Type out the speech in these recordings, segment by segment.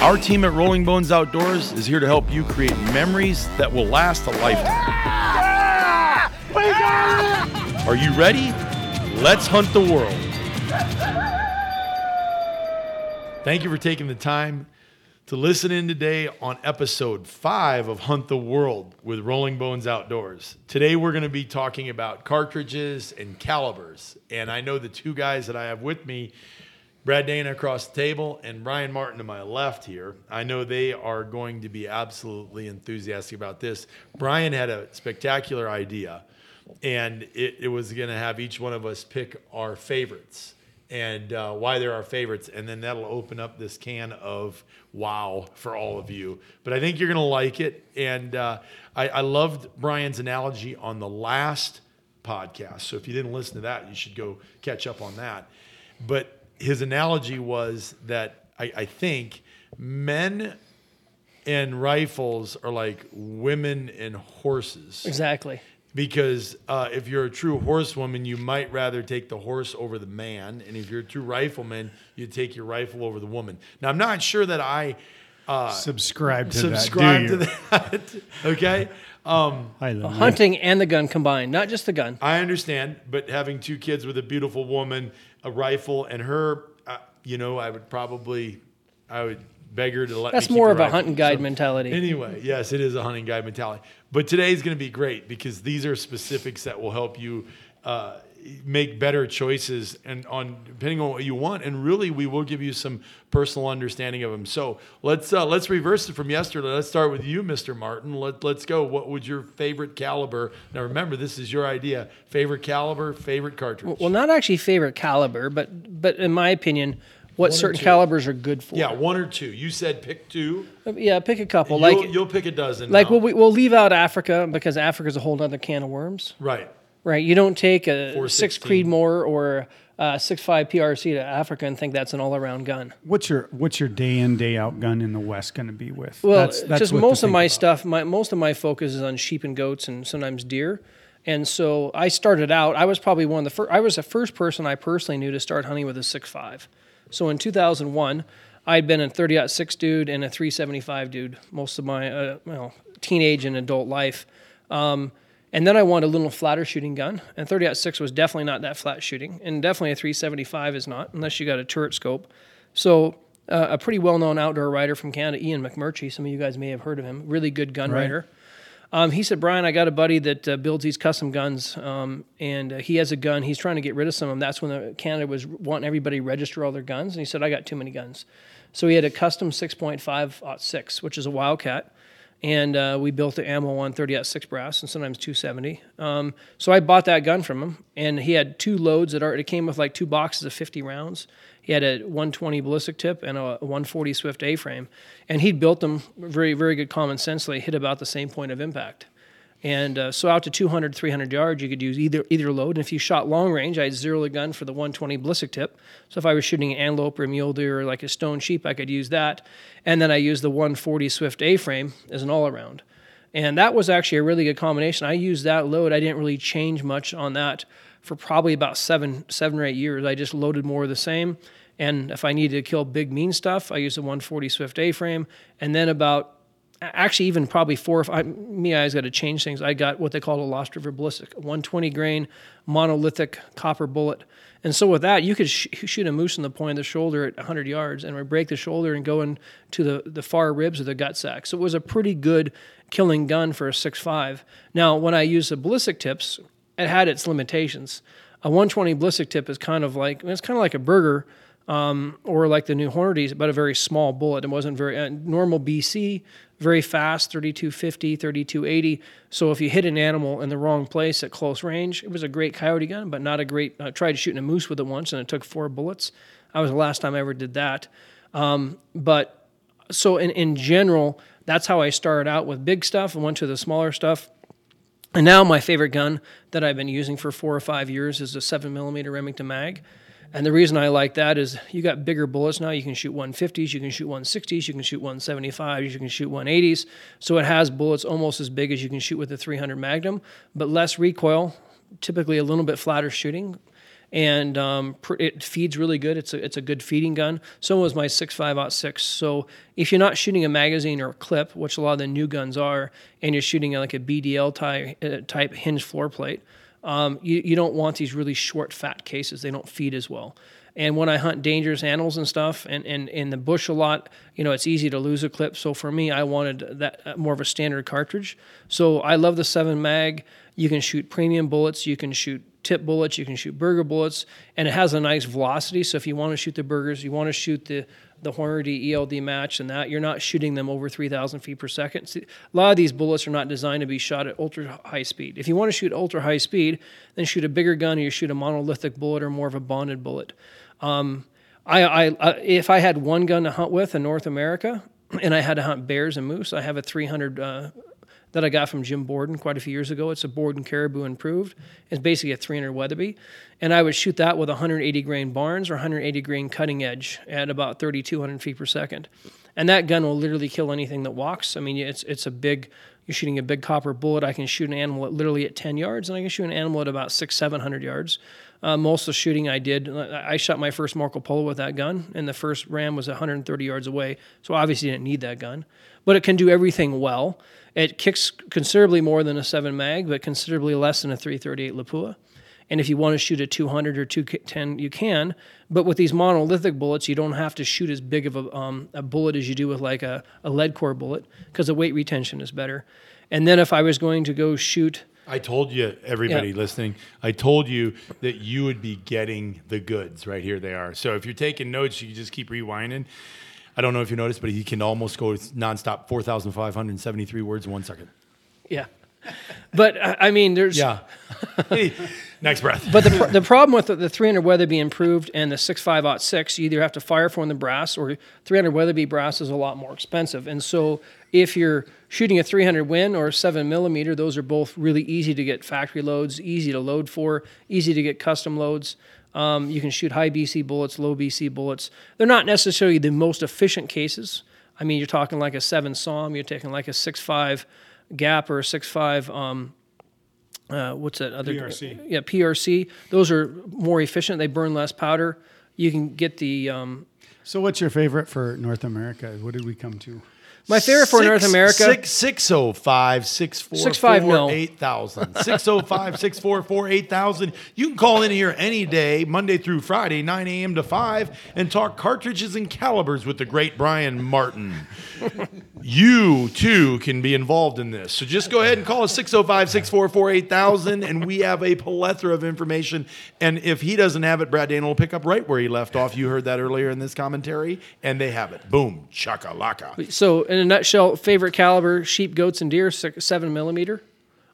Our team at Rolling Bones Outdoors is here to help you create memories that will last a lifetime. Are you ready? Let's hunt the world. Thank you for taking the time to listen in today on episode five of Hunt the World with Rolling Bones Outdoors. Today we're going to be talking about cartridges and calibers. And I know the two guys that I have with me, Brad Dana across the table and Brian Martin to my left here, I know they are going to be absolutely enthusiastic about this. Brian had a spectacular idea, and it, it was going to have each one of us pick our favorites and uh, why they're our favorites, and then that'll open up this can of wow for all of you. But I think you're gonna like it, and uh, I, I loved Brian's analogy on the last podcast. So if you didn't listen to that, you should go catch up on that. But his analogy was that I, I think men and rifles are like women and horses Exactly. because uh, if you're a true horsewoman, you might rather take the horse over the man, and if you're a true rifleman, you take your rifle over the woman. Now, I'm not sure that I uh, subscribe to subscribe that. do to you? that. okay, um, I love you. Hunting and the gun combined, not just the gun. I understand, but having two kids with a beautiful woman, a rifle, and her, uh, you know, I would probably, I would beg her to let. That's more of a hunting guide So- mentality. Anyway, yes, it is a hunting guide mentality. But today's going to be great because these are specifics that will help you uh, make better choices and on depending on what you want. And really, we will give you some personal understanding of them. So let's uh, let's reverse it from yesterday. Let's start with you, Mr. Martin. Let let's go. What would your favorite caliber? Now remember, this is your idea. Favorite caliber, favorite cartridge. well, not actually favorite caliber, but but in my opinion, what One certain calibers are good for. yeah, one or two. You said pick two. yeah. Pick a couple. you'll, like you'll pick a dozen. like now. we'll, we- we'll leave out Africa because Africa's a whole other can of worms, right. Right? You don't take a 416. six Creedmoor or a six five PRC to Africa and think that's an all around gun. What's your what's your day in day out gun in the West going to be with? Well, That's- that's just most of my about. stuff, my most of my focus is on sheep and goats and sometimes deer. And so I started out. I was probably one of the first. I was the first person I personally knew to start hunting with a six five. So in 2001, I'd been a 30 six dude and a 375 dude most of my uh, well teenage and adult life. Um, and then I wanted a little flatter shooting gun, and 30 six was definitely not that flat shooting, and definitely a 375 is not unless you got a turret scope. So uh, a pretty well-known outdoor writer from Canada, Ian McMurtry. Some of you guys may have heard of him. Really good gun writer. Um, he said, Brian, I got a buddy that uh, builds these custom guns, um, and uh, he has a gun. He's trying to get rid of some of them. That's when the, Canada was wanting everybody to register all their guns, and he said, I got too many guns. So he had a custom 6.5 6, which is a Wildcat, and uh, we built the ammo on 30 6 brass and sometimes 270. Um, so I bought that gun from him, and he had two loads that already came with like two boxes of 50 rounds. He had a 120 ballistic tip and a 140 Swift A frame, and he'd built them very, very good common sense. They hit about the same point of impact. And uh, so out to 200, 300 yards, you could use either either load. And if you shot long range, I had zero the gun for the 120 ballistic tip. So if I was shooting an antelope or a mule deer or like a stone sheep, I could use that. And then I used the 140 Swift A frame as an all around. And that was actually a really good combination. I used that load. I didn't really change much on that for probably about seven, seven or eight years. I just loaded more of the same. And if I needed to kill big mean stuff, I used the 140 Swift A frame. And then about actually even probably four or five me I got to change things. I got what they call a lost river ballistic a 120 grain monolithic copper bullet. And so with that you could sh- shoot a moose in the point of the shoulder at 100 yards and would break the shoulder and go into the, the far ribs of the gut sac. So it was a pretty good killing gun for a 6.5 now when i used the ballistic tips it had its limitations. A 120 ballistic tip is kind of like it's kind of like a Berger um, or like the new Hornady, but a very small bullet. It wasn't very uh, normal BC, very fast, 3250, 3280. So if you hit an animal in the wrong place at close range, it was a great coyote gun, but not a great. I tried shooting a moose with it once, and it took four bullets. That was the last time I ever did that. Um, but so in, in general, that's how I started out with big stuff and went to the smaller stuff. And now my favorite gun that I've been using for four or five years is a seven millimeter Remington mag. And the reason I like that is you got bigger bullets now. You can shoot 150s, you can shoot 160s, you can shoot 175s, you can shoot 180s. So it has bullets almost as big as you can shoot with the 300 Magnum, but less recoil, typically a little bit flatter shooting. And um, it feeds really good. It's a, it's a good feeding gun. So was my 6.5-06. So if you're not shooting a magazine or a clip, which a lot of the new guns are, and you're shooting like a BDL type, uh, type hinge floor plate, um, you, you don't want these really short, fat cases. They don't feed as well. And when I hunt dangerous animals and stuff, and, and in the bush a lot, you know, it's easy to lose a clip. So for me, I wanted that uh, more of a standard cartridge. So I love the seven mag. You can shoot premium bullets. You can shoot tip bullets. You can shoot Berger bullets, and it has a nice velocity. So if you want to shoot the Bergers, you want to shoot the the Hornady ELD match and that, you're not shooting them over 3,000 feet per second. See, a lot of these bullets are not designed to be shot at ultra high speed. If you want to shoot ultra high speed, then shoot a bigger gun or you shoot a monolithic bullet or more of a bonded bullet. Um, I, I, I, if I had one gun to hunt with in North America, and I had to hunt bears and moose, I have a 300 uh, that I got from Jim Borden quite a few years ago. It's a Borden Caribou Improved. It's basically a 300 Weatherby. And I would shoot that with 180 grain Barnes or 180 grain cutting edge at about 3,200 feet per second. And that gun will literally kill anything that walks. I mean, it's, it's a big, you're shooting a big copper bullet. I can shoot an animal at literally at 10 yards, and I can shoot an animal at about six, 700 yards. Uh, most of the shooting I did, I shot my first Marco Polo with that gun, and the first ram was 130 yards away. So obviously, didn't need that gun, but it can do everything well. It kicks considerably more than a 7 mag, but considerably less than a 338 Lapua. And if you want to shoot a 200 or 210, you can. But with these monolithic bullets, you don't have to shoot as big of a, um, a bullet as you do with like a, a lead core bullet because the weight retention is better. And then if I was going to go shoot. I told you, everybody yeah. listening, I told you that you would be getting the goods. Right here they are. So if you're taking notes, you just keep rewinding. I don't know if you noticed, but he can almost go nonstop 4,573 words in one second. Yeah. But uh, I mean, there's. Yeah. Next breath. but the, the problem with the, the 300 Weatherby improved and the 6506, you either have to fire from the brass or 300 Weatherby brass is a lot more expensive. And so if you're shooting a 300 Win or a 7 millimeter, those are both really easy to get factory loads, easy to load for, easy to get custom loads. Um, you can shoot high BC bullets, low BC bullets. They're not necessarily the most efficient cases. I mean, you're talking like a seven SAUM, you're taking like a six five gap or a six five. Um, uh, what's that other? PRC. Yeah, PRC. Those are more efficient. They burn less powder. You can get the. Um, so, what's your favorite for North America? What did we come to? My favorite for North America. 605 644 8000. 605 644 8000. You can call in here any day, Monday through Friday, 9 a.m. to 5, and talk cartridges and calibers with the great Brian Martin. you too can be involved in this. So just go ahead and call us 605 644 8000, and we have a plethora of information. And if he doesn't have it, Brad Daniel will pick up right where he left off. You heard that earlier in this commentary, and they have it. Boom, chakalaka. So, in a nutshell, favorite caliber: sheep, goats, and deer, seven millimeter.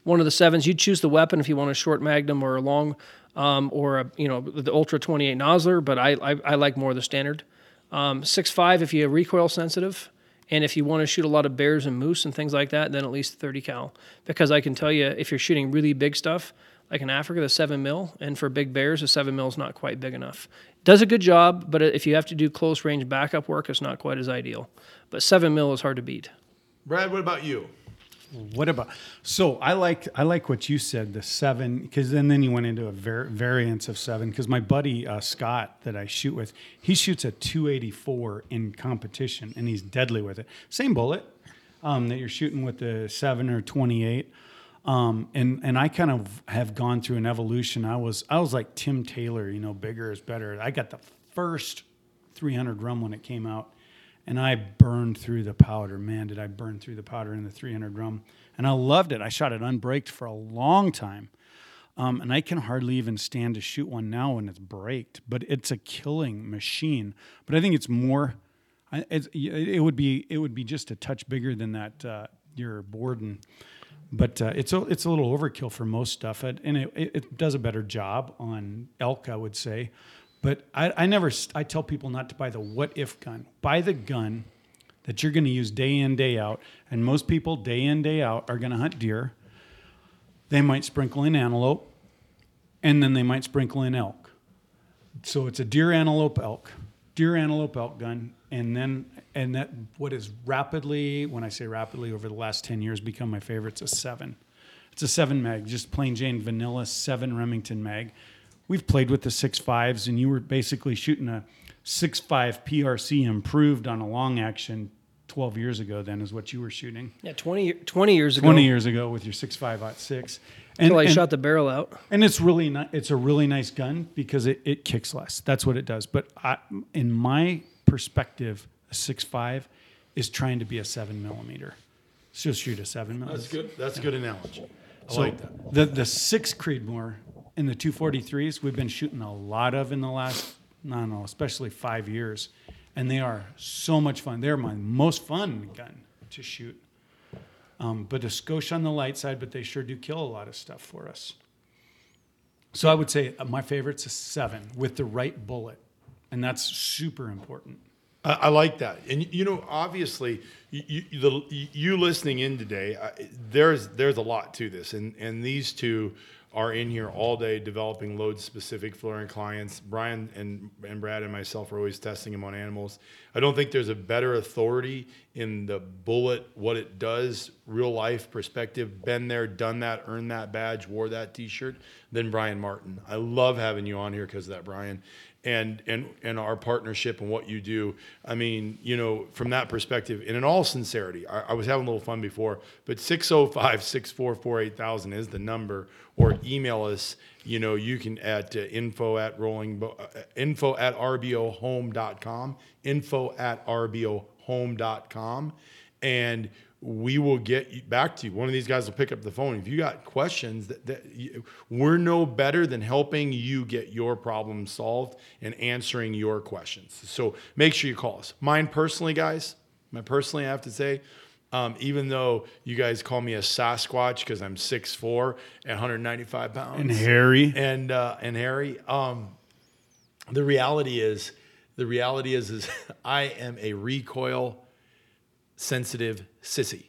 One of the sevens. You choose the weapon if you want a short magnum or a long, um, or a you know the Ultra 28 Nosler. But I I, I like more the standard. Um, six five if you're recoil sensitive, and if you want to shoot a lot of bears and moose and things like that, then at least 30 cal. Because I can tell you, if you're shooting really big stuff, like in Africa, the seven mil, and for big bears, the seven mil is not quite big enough. Does a good job, but if you have to do close range backup work, it's not quite as ideal. But seven mil is hard to beat. Brad, what about you? What about so I like I like what you said the seven because then then you went into a var- variance of seven because my buddy uh, Scott that I shoot with he shoots a 284 in competition and he's deadly with it. Same bullet um, that you're shooting with the seven or 28 um, and and I kind of have gone through an evolution. I was I was like Tim Taylor you know bigger is better. I got the first 300 rum when it came out and I burned through the powder. Man, did I burn through the powder in the 300 rum. And I loved it. I shot it unbraked for a long time. Um, and I can hardly even stand to shoot one now when it's braked, but it's a killing machine. But I think it's more, it's, it would be it would be just a touch bigger than that uh, your Borden, but uh, it's a, it's a little overkill for most stuff, and it, it does a better job on elk, I would say. But I, I never, I tell people not to buy the what if gun. Buy the gun that you're going to use day in, day out. And most people, day in, day out, are going to hunt deer. They might sprinkle in antelope, and then they might sprinkle in elk. So it's a deer, antelope, elk, deer, antelope, elk gun, and then and that what is rapidly, when I say rapidly, over the last ten years, become my favorite. It's a seven. It's a seven mag, just plain Jane vanilla seven Remington mag. We've played with the six fives, and you were basically shooting a six five PRC improved on a long action 12 years ago. Then is what you were shooting. Yeah, 20, 20 years ago. 20 years ago with your six five aught six. And, Until I and- shot the barrel out. and it's really ni- it's a really nice gun because it, it kicks less. That's what it does. But I, in my perspective, a six five is trying to be a seven millimeter. She'll shoot a seven millimeter. That's good. That's a good analogy. I So like that. the the six Creedmoor and the two forty threes we've been shooting a lot of in the last I don't know, especially five years, and they are so much fun. They're my most fun gun to shoot. Um, but a skosh on the light side, but they sure do kill a lot of stuff for us. So I would say uh, my favorite's a seven with the right bullet, and that's super important. I, I like that, and you know, obviously, you, you, the, you listening in today, I, there's there's a lot to this, and and these two are in here all day developing load specific fluorine clients. Brian and and Brad and myself are always testing them on animals. I don't think there's a better authority in the bullet, what it does, real life perspective. Been there, done that, earned that badge, wore that T-shirt, than Brian Martin. I love having you on here because of that, Brian and and and our partnership and what you do. I mean, you know, from that perspective, and in all sincerity, I, I was having a little fun before, but 605-644-8000 is the number, or email us. You know, you can at uh, info at rolling uh, info at rbohome.com, info at rbohome.com, and we will get back to you. One of these guys will pick up the phone. If you got questions, that, that you, we're no better than helping you get your problem solved and answering your questions. So make sure you call us. Mine personally, guys, my personally, I have to say, um, even though you guys call me a Sasquatch because I'm 6'4 and 195 pounds And hairy. and uh, and Harry. Um, the reality is, the reality is, is I am a recoil sensitive sissy.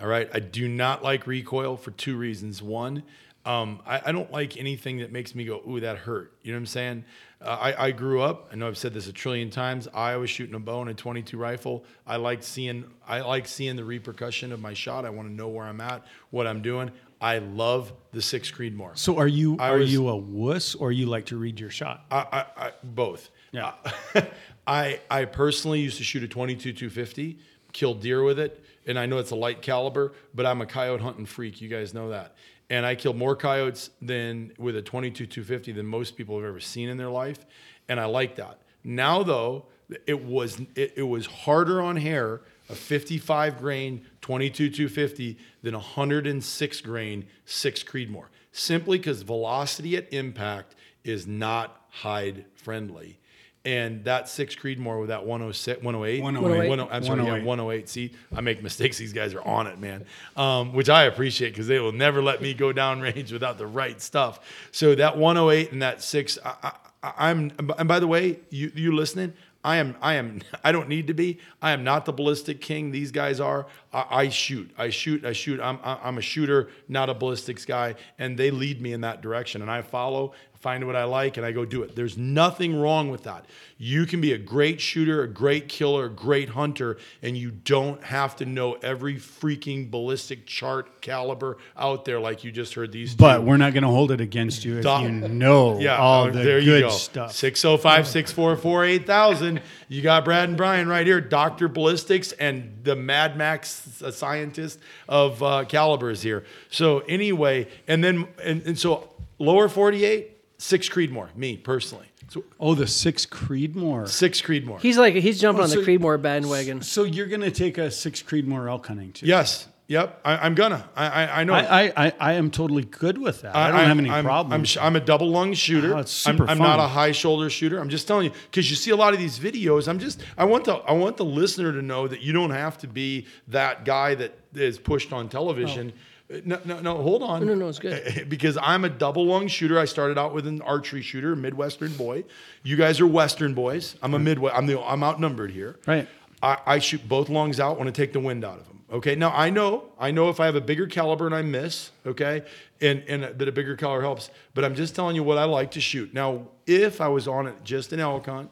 All right, I do not like recoil for two reasons. One, um, I, I don't like anything that makes me go, "Ooh, that hurt." You know what I'm saying? Uh, I, I grew up. I know I've said this a trillion times. I was shooting a bow and a 22 rifle. I like seeing. I like seeing the repercussion of my shot. I want to know where I'm at, what I'm doing. I love the six Creedmoor. So are you I are was- you a wuss or you like to read your shot? I, I, I both. Yeah. I I personally used to shoot a 22 250, kill deer with it, and I know it's a light caliber, but I'm a coyote hunting freak. You guys know that. And I kill more coyotes than with a 22 250 than most people have ever seen in their life, and I like that. Now though, it was it, it was harder on hair a 55 grain 22 250 than a 106 grain 6 Creedmoor simply because velocity at impact is not hide friendly. And that six Creedmoor with that 106, 108, 108. 10 I'm sorry, yeah, 108. 108. See, I make mistakes. These guys are on it, man, um, which I appreciate because they will never let me go down range without the right stuff. So that 108 and that six, I, I, I'm. And by the way, you you listening? I am. I am. I don't need to be. I am not the ballistic king. These guys are. I, I shoot. I shoot. I shoot. I'm. I'm a shooter, not a ballistics guy, and they lead me in that direction, and I follow. Find what I like, and I go do it. There's nothing wrong with that. You can be a great shooter, a great killer, a great hunter, and you don't have to know every freaking ballistic chart caliber out there like you just heard these. But two. we're not going to hold it against you if Stop. you know Yeah, all uh, the there you good go. stuff. 605 644 8000. You got Brad and Brian right here, Dr. Ballistics and the Mad Max uh, scientist of uh, calibers here. So, anyway, and then, and, and so lower 48, six Creedmoor, me personally. So, Oh, the six Creedmoor. six Creedmoor. He's like he's jumping Oh, on the so- Creedmoor bandwagon. So you're going to take a six Creedmoor elk hunting too? yes. Yep. I, I'm gonna. I, I, I know. I, I, I, I am totally good with that. I, don't have any I'm, problem. I'm, sh- I'm a double lung shooter. Oh, it's I'm, super I'm not a high shoulder shooter. I'm just telling you because you see a lot of these videos. I'm just I want the I want the listener to know that you don't have to be that guy that is pushed on television. Uh, No, no, no. Hold on. Oh. No, no, it's good. because I'm a double lung shooter. I started out with an archery shooter, Midwestern boy. You guys are Western boys. I'm a Midwest. I'm the I'm outnumbered here. Right. I, I shoot both lungs out Want to take the wind out of them. Okay. Now I know, I know if I have a bigger caliber and I miss, okay, and and that a bigger caliber helps. But I'm just telling you what I like to shoot. Now, if I was on it just an elk hunt,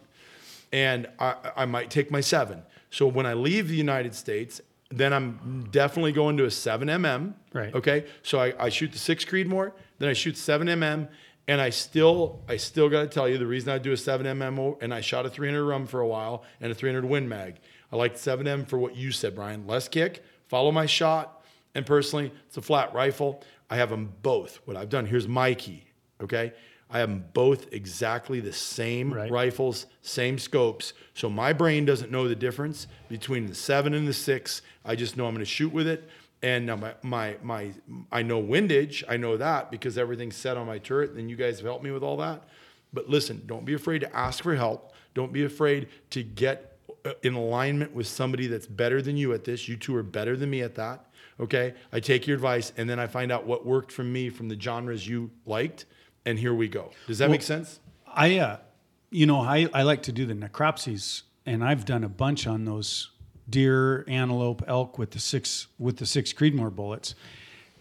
and I, I might take my seven. So when I leave the United States, then I'm definitely going to a seven mm. Right. Okay. So I, I shoot the six Creedmoor, then I shoot seven mm, and I still I still got to tell you the reason I do a seven mm and I shot a 300 rum for a while and a 300 Win Mag. I like 7M for what you said, Brian. Less kick, follow my shot, and personally, it's a flat rifle. I have them both. What I've done here's my key. Okay. I have them both exactly the same Right. rifles, same scopes. So my brain doesn't know the difference between the seven and the six. I just know I'm going to shoot with it. And now my, my, my, I know windage. I know that because everything's set on my turret. And you guys have helped me with all that. But listen, don't be afraid to ask for help. Don't be afraid to get in alignment with somebody that's better than you at this. You two are better than me at that. Okay. I take your advice and then I find out what worked for me from the genres you liked. And here we go. Does that make sense? I, uh, you know, I, I like to do the necropsies, and I've done a bunch on those deer, antelope, elk with the six with the six Creedmoor bullets,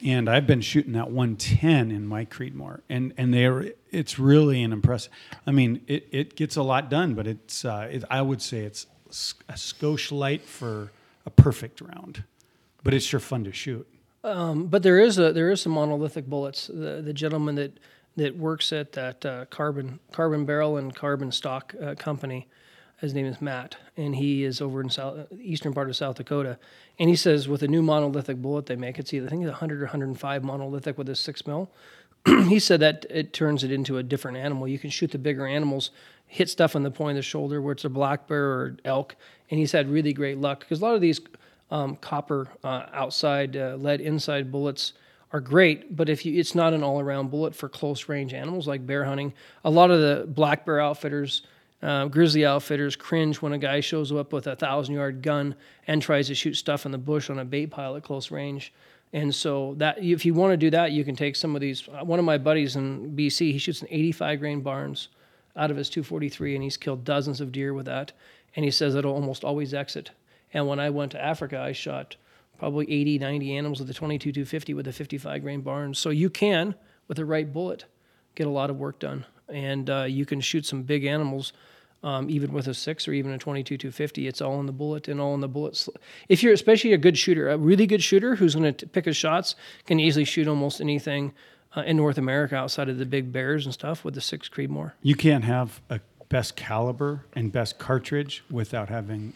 and I've been shooting that 110 in my Creedmoor, and and they're it's really an impressive. I mean, it, it gets a lot done, but it's uh, it, I would say it's a skosh light for a perfect round, but it's sure fun to shoot. But there is a there is some monolithic bullets. The the gentleman that that works at that uh, carbon carbon barrel and carbon stock uh, company, his name is Matt, and he is over in south eastern part of South Dakota. And he says with a new monolithic bullet they make, it's either I think it's 100 or 105 monolithic with a six mil. he said that it turns it into a different animal. You can shoot the bigger animals, hit stuff on the point of the shoulder, where it's a black bear or elk, and he's had really great luck because a lot of these um, copper uh, outside, uh, lead inside bullets are great, but if you, it's not an all-around bullet for close range animals like bear hunting. A lot of the black bear outfitters, uh, grizzly outfitters cringe when a guy shows up with a thousand-yard gun and tries to shoot stuff in the bush on a bait pile at close range. And so that if you want to do that, you can take some of these. uh, One of my buddies in BC, he shoots an 85 grain Barnes out of his 243, and he's killed dozens of deer with that. And he says it'll almost always exit. And when I went to Africa, I shot probably 80, 90 animals with the 22 250 with a 55 grain Barnes. So you can, with the right bullet, get a lot of work done. And uh, you can shoot some big animals. Um, even with a six or even a 22 250, it's all in the bullet and all in the bullet. If you're especially a good shooter, a really good shooter who's going to pick his shots, can easily shoot almost anything uh, in North America outside of the big bears and stuff with the six Creedmoor. You can't have a best caliber and best cartridge without having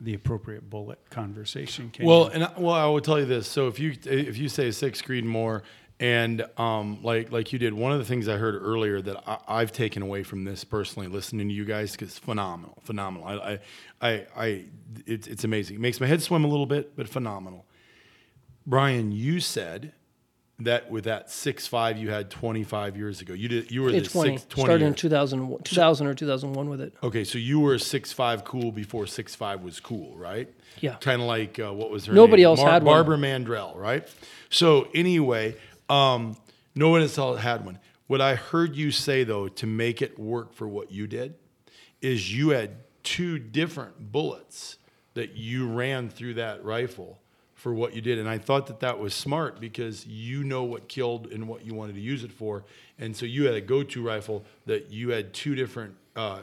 the appropriate bullet conversation. Can Well, you? and I, well, I will tell you this. So if you if you say six Creedmoor, and um, like like you did, one of the things I heard earlier that I, I've taken away from this personally, listening to you guys, because phenomenal, phenomenal. I I I, I it's it's amazing. It makes my head swim a little bit, but phenomenal. Brian, you said that with that six five you had twenty five years ago. You did you were the 20. six, 20 Started in years. 2000, 2000 or 2001 with it. Okay, so you were six five cool before six five was cool, right? Yeah. Kind of like uh, what was her Nobody name? else had one. Barbara Mandrell, right? So anyway, um, no one else had one. What I heard you say though, to make it work for what you did, is you had two different bullets that you ran through that rifle for what you did, and I thought that that was smart because you know what killed and what you wanted to use it for, and so you had a go-to rifle that you had two different. Uh,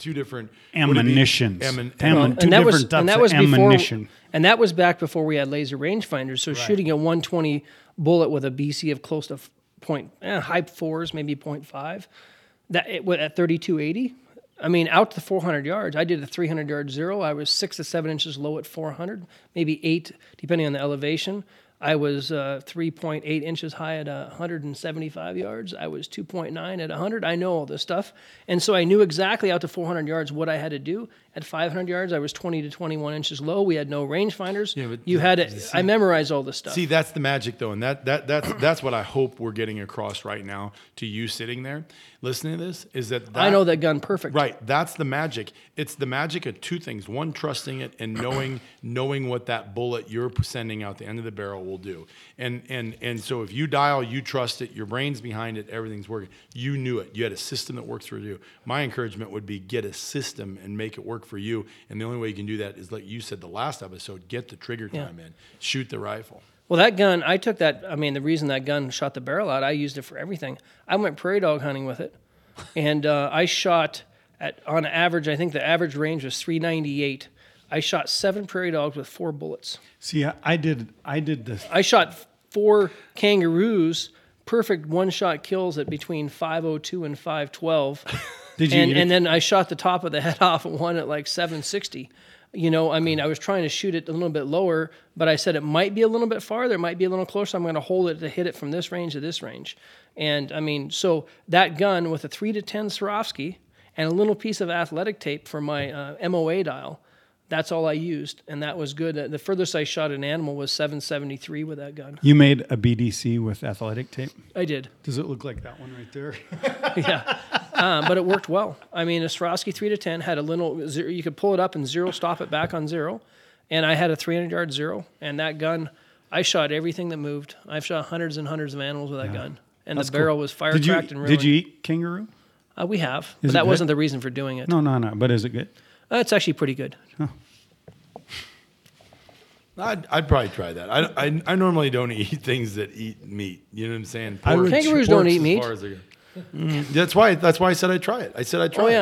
Two different would be- Ammunitions. ammun- Ammun- Well, two and that was different and types that of was before ammunition. and that was back before we had laser rangefinders. So shooting a 120 bullet with a BC of close to point eh, high fours, maybe 0.5, that it, at 3280. I mean, out to the 400 yards. I did a 300 yard zero. I was six to seven inches low at 400, maybe eight, depending on the elevation. I was uh, 3.8 inches high at uh, 175 yards. I was 2.9 at 100. I know all this stuff. And so I knew exactly out to 400 yards what I had to do. At 500 yards, I was 20 to 21 inches low. We had no rangefinders. Yeah, but you had it. I memorized all this stuff. See, that's the magic, though, and that that that's that's what I hope we're getting across right now to you sitting there listening to this. Is that, that I know that gun perfect. Right, that's the magic. It's the magic of two things: one, trusting it, and knowing knowing what that bullet you're sending out the end of the barrel will do. And and and so if you dial, you trust it. Your brain's behind it. Everything's working. You knew it. You had a system that works for you. My encouragement would be get a system and make it work work for you. And the only way you can do that is like you said the last episode, get the trigger Yeah. time in, shoot the rifle. Well, that gun, I took that. I mean, the reason that gun shot the barrel out, I used it for everything. I went prairie dog hunting with it, and uh, I shot at on average. I think the average range was 398. I shot seven prairie dogs with four bullets. See, I, I did. I did this. I shot four kangaroos, perfect one shot kills at between 502 and 512. Did you? and, and then I shot the top of the head off one at like 760. You know, I mean, I was trying to shoot it a little bit lower, but I said it might be a little bit farther, it might be a little closer. I'm going to hold it to hit it from this range to this range. And I mean, so that gun with a three to 10 Swarovski and a little piece of athletic tape for my uh, MOA dial, that's all I used. And that was good. Uh, The furthest I shot an animal was 773 with that gun. you made a BDC with athletic tape. I did. Does it look like that one right there? yeah, uh, but it worked well. I mean, a Swarovski three to ten had a little zero. You could pull it up and zero, stop it back on zero, and I had a 300 yard zero. And that gun, I shot everything that moved. I've shot hundreds and hundreds of animals with that gun, and the barrel was fire Did you? and ruined. Did you eat kangaroo? Uh, we have, Is but that good? wasn't the reason for doing it. No, no, no. But is it good? Uh, it's actually pretty good. I'd, I'd probably try that. I, I, I normally don't eat things that eat meat. You know what I'm saying? I Kangaroos don't pork's eat as meat. far as they go. Mm, That's why. That's why I said I'd try it. I said I'd try Oh, it.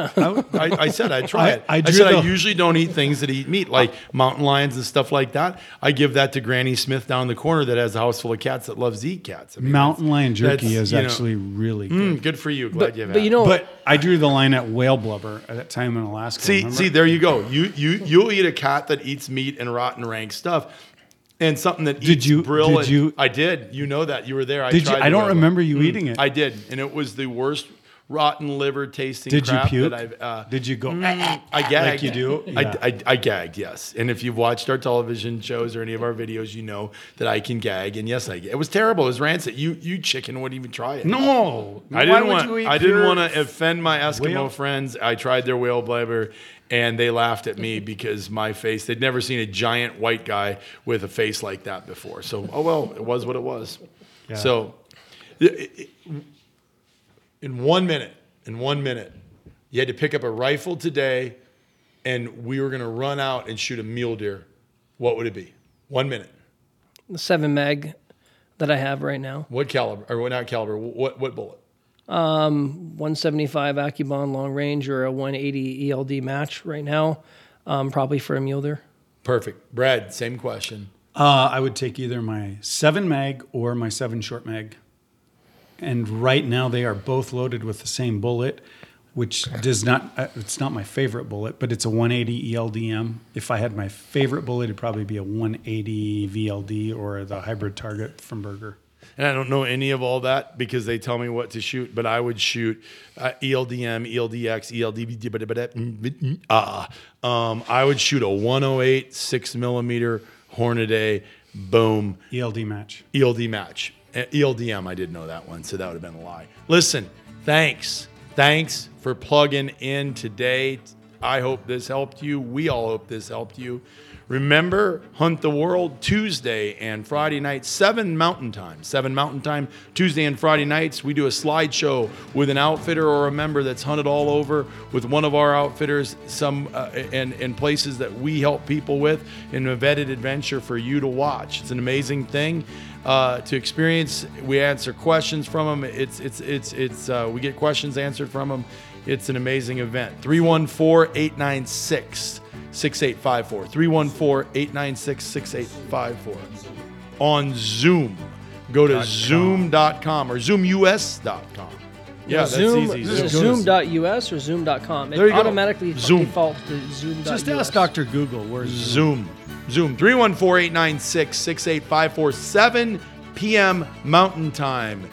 yeah. I, I said I'd try I- it. I I, drew said I usually don't eat things that eat meat, like mountain lions and stuff like that. I give that to Granny Smith down the corner that has a house full of cats that loves to eat cats. I mean, Mountain lion jerky is you know, actually really good. mm, good for you. Glad But, you have but you it. know, But I drew the line at whale blubber at that time in Alaska. See, remember? see, there you go. You you you'll eat a cat that eats meat and rotten rank stuff, and something that Did you- brill. did you- I did. You know that you were there. I Did you? I don't remember you mm. eating it. I did, and it was the worst rotten liver tasting. Did you puke? That I've, uh, Did you go? Mm, eh, eh, I eh, gagged. Like you do? I, Yeah. I, I gagged, yes. And if you've watched our television shows or any of our videos, you know that I can gag. And yes, I. It was terrible. It was rancid. You you chicken wouldn't even try it. No, I Why didn't would want. you eat I didn't want to offend my Eskimo whale? friends. I tried their whale blubber, and they laughed at me because my face. They'd never seen a giant white guy with a face like that before. So, oh well, it was what it was. Yeah. So, i- i- in one minute, in one minute, you had to pick up a rifle today, and we were going to run out and shoot a mule deer. What would it be? One minute. the seven mag that I have right now, What caliber? Or what? Not caliber. What what bullet? 175 AccuBond long range or a 180 ELD match right now, um, probably for a mule deer. Perfect. Brad, same question. Uh, I would take either my seven mag or my seven short mag. And right now they are both loaded with the same bullet, which does not, uh, it's not my favorite bullet, but it's a 180 ELDM. If I had my favorite bullet, it'd probably be a 180 VLD or the hybrid target from Berger. And I don't know any of all that because they tell me what to shoot, but I would shoot uh, ELDM, ELDX, ELD. Ah, um, I would shoot a 108 six millimeter Hornady. boom, ELD match. ELD match. ELDM, I did know that one, so that would have been a lie. Listen, thanks. Thanks for plugging in today. I hope this helped you. We all hope this helped you. Remember, Hunt the World Tuesday and Friday night, 7 Mountain Time. 7 Mountain Time, Tuesday and Friday nights. We do a slideshow with an outfitter or a member that's hunted all over with one of our outfitters, some uh, and, and places that we help people with in a vetted adventure for you to watch. It's an amazing thing uh, to experience. We answer questions from them. It's it's it's it's uh, we get questions answered from them. It's an amazing event. 314-896 6854. 314-896-6854. On Zoom. Go to zoom.com or zoomus.com. Yeah, that's Zoom, easy. Zoom. Zoom.us or Zoom.com? It There you go. automatically Zoom. defaults to Zoom.us. Just ask Dr. Google where's Zoom. Zoom. 314 896 6854, 7 p.m. Mountain Time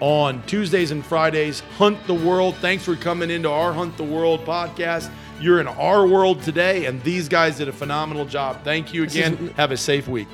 on Tuesdays and Fridays. Hunt the World. Thanks for coming into our Hunt the World podcast. You're in our world today, and these guys did a phenomenal job. Thank you again. Have a safe week.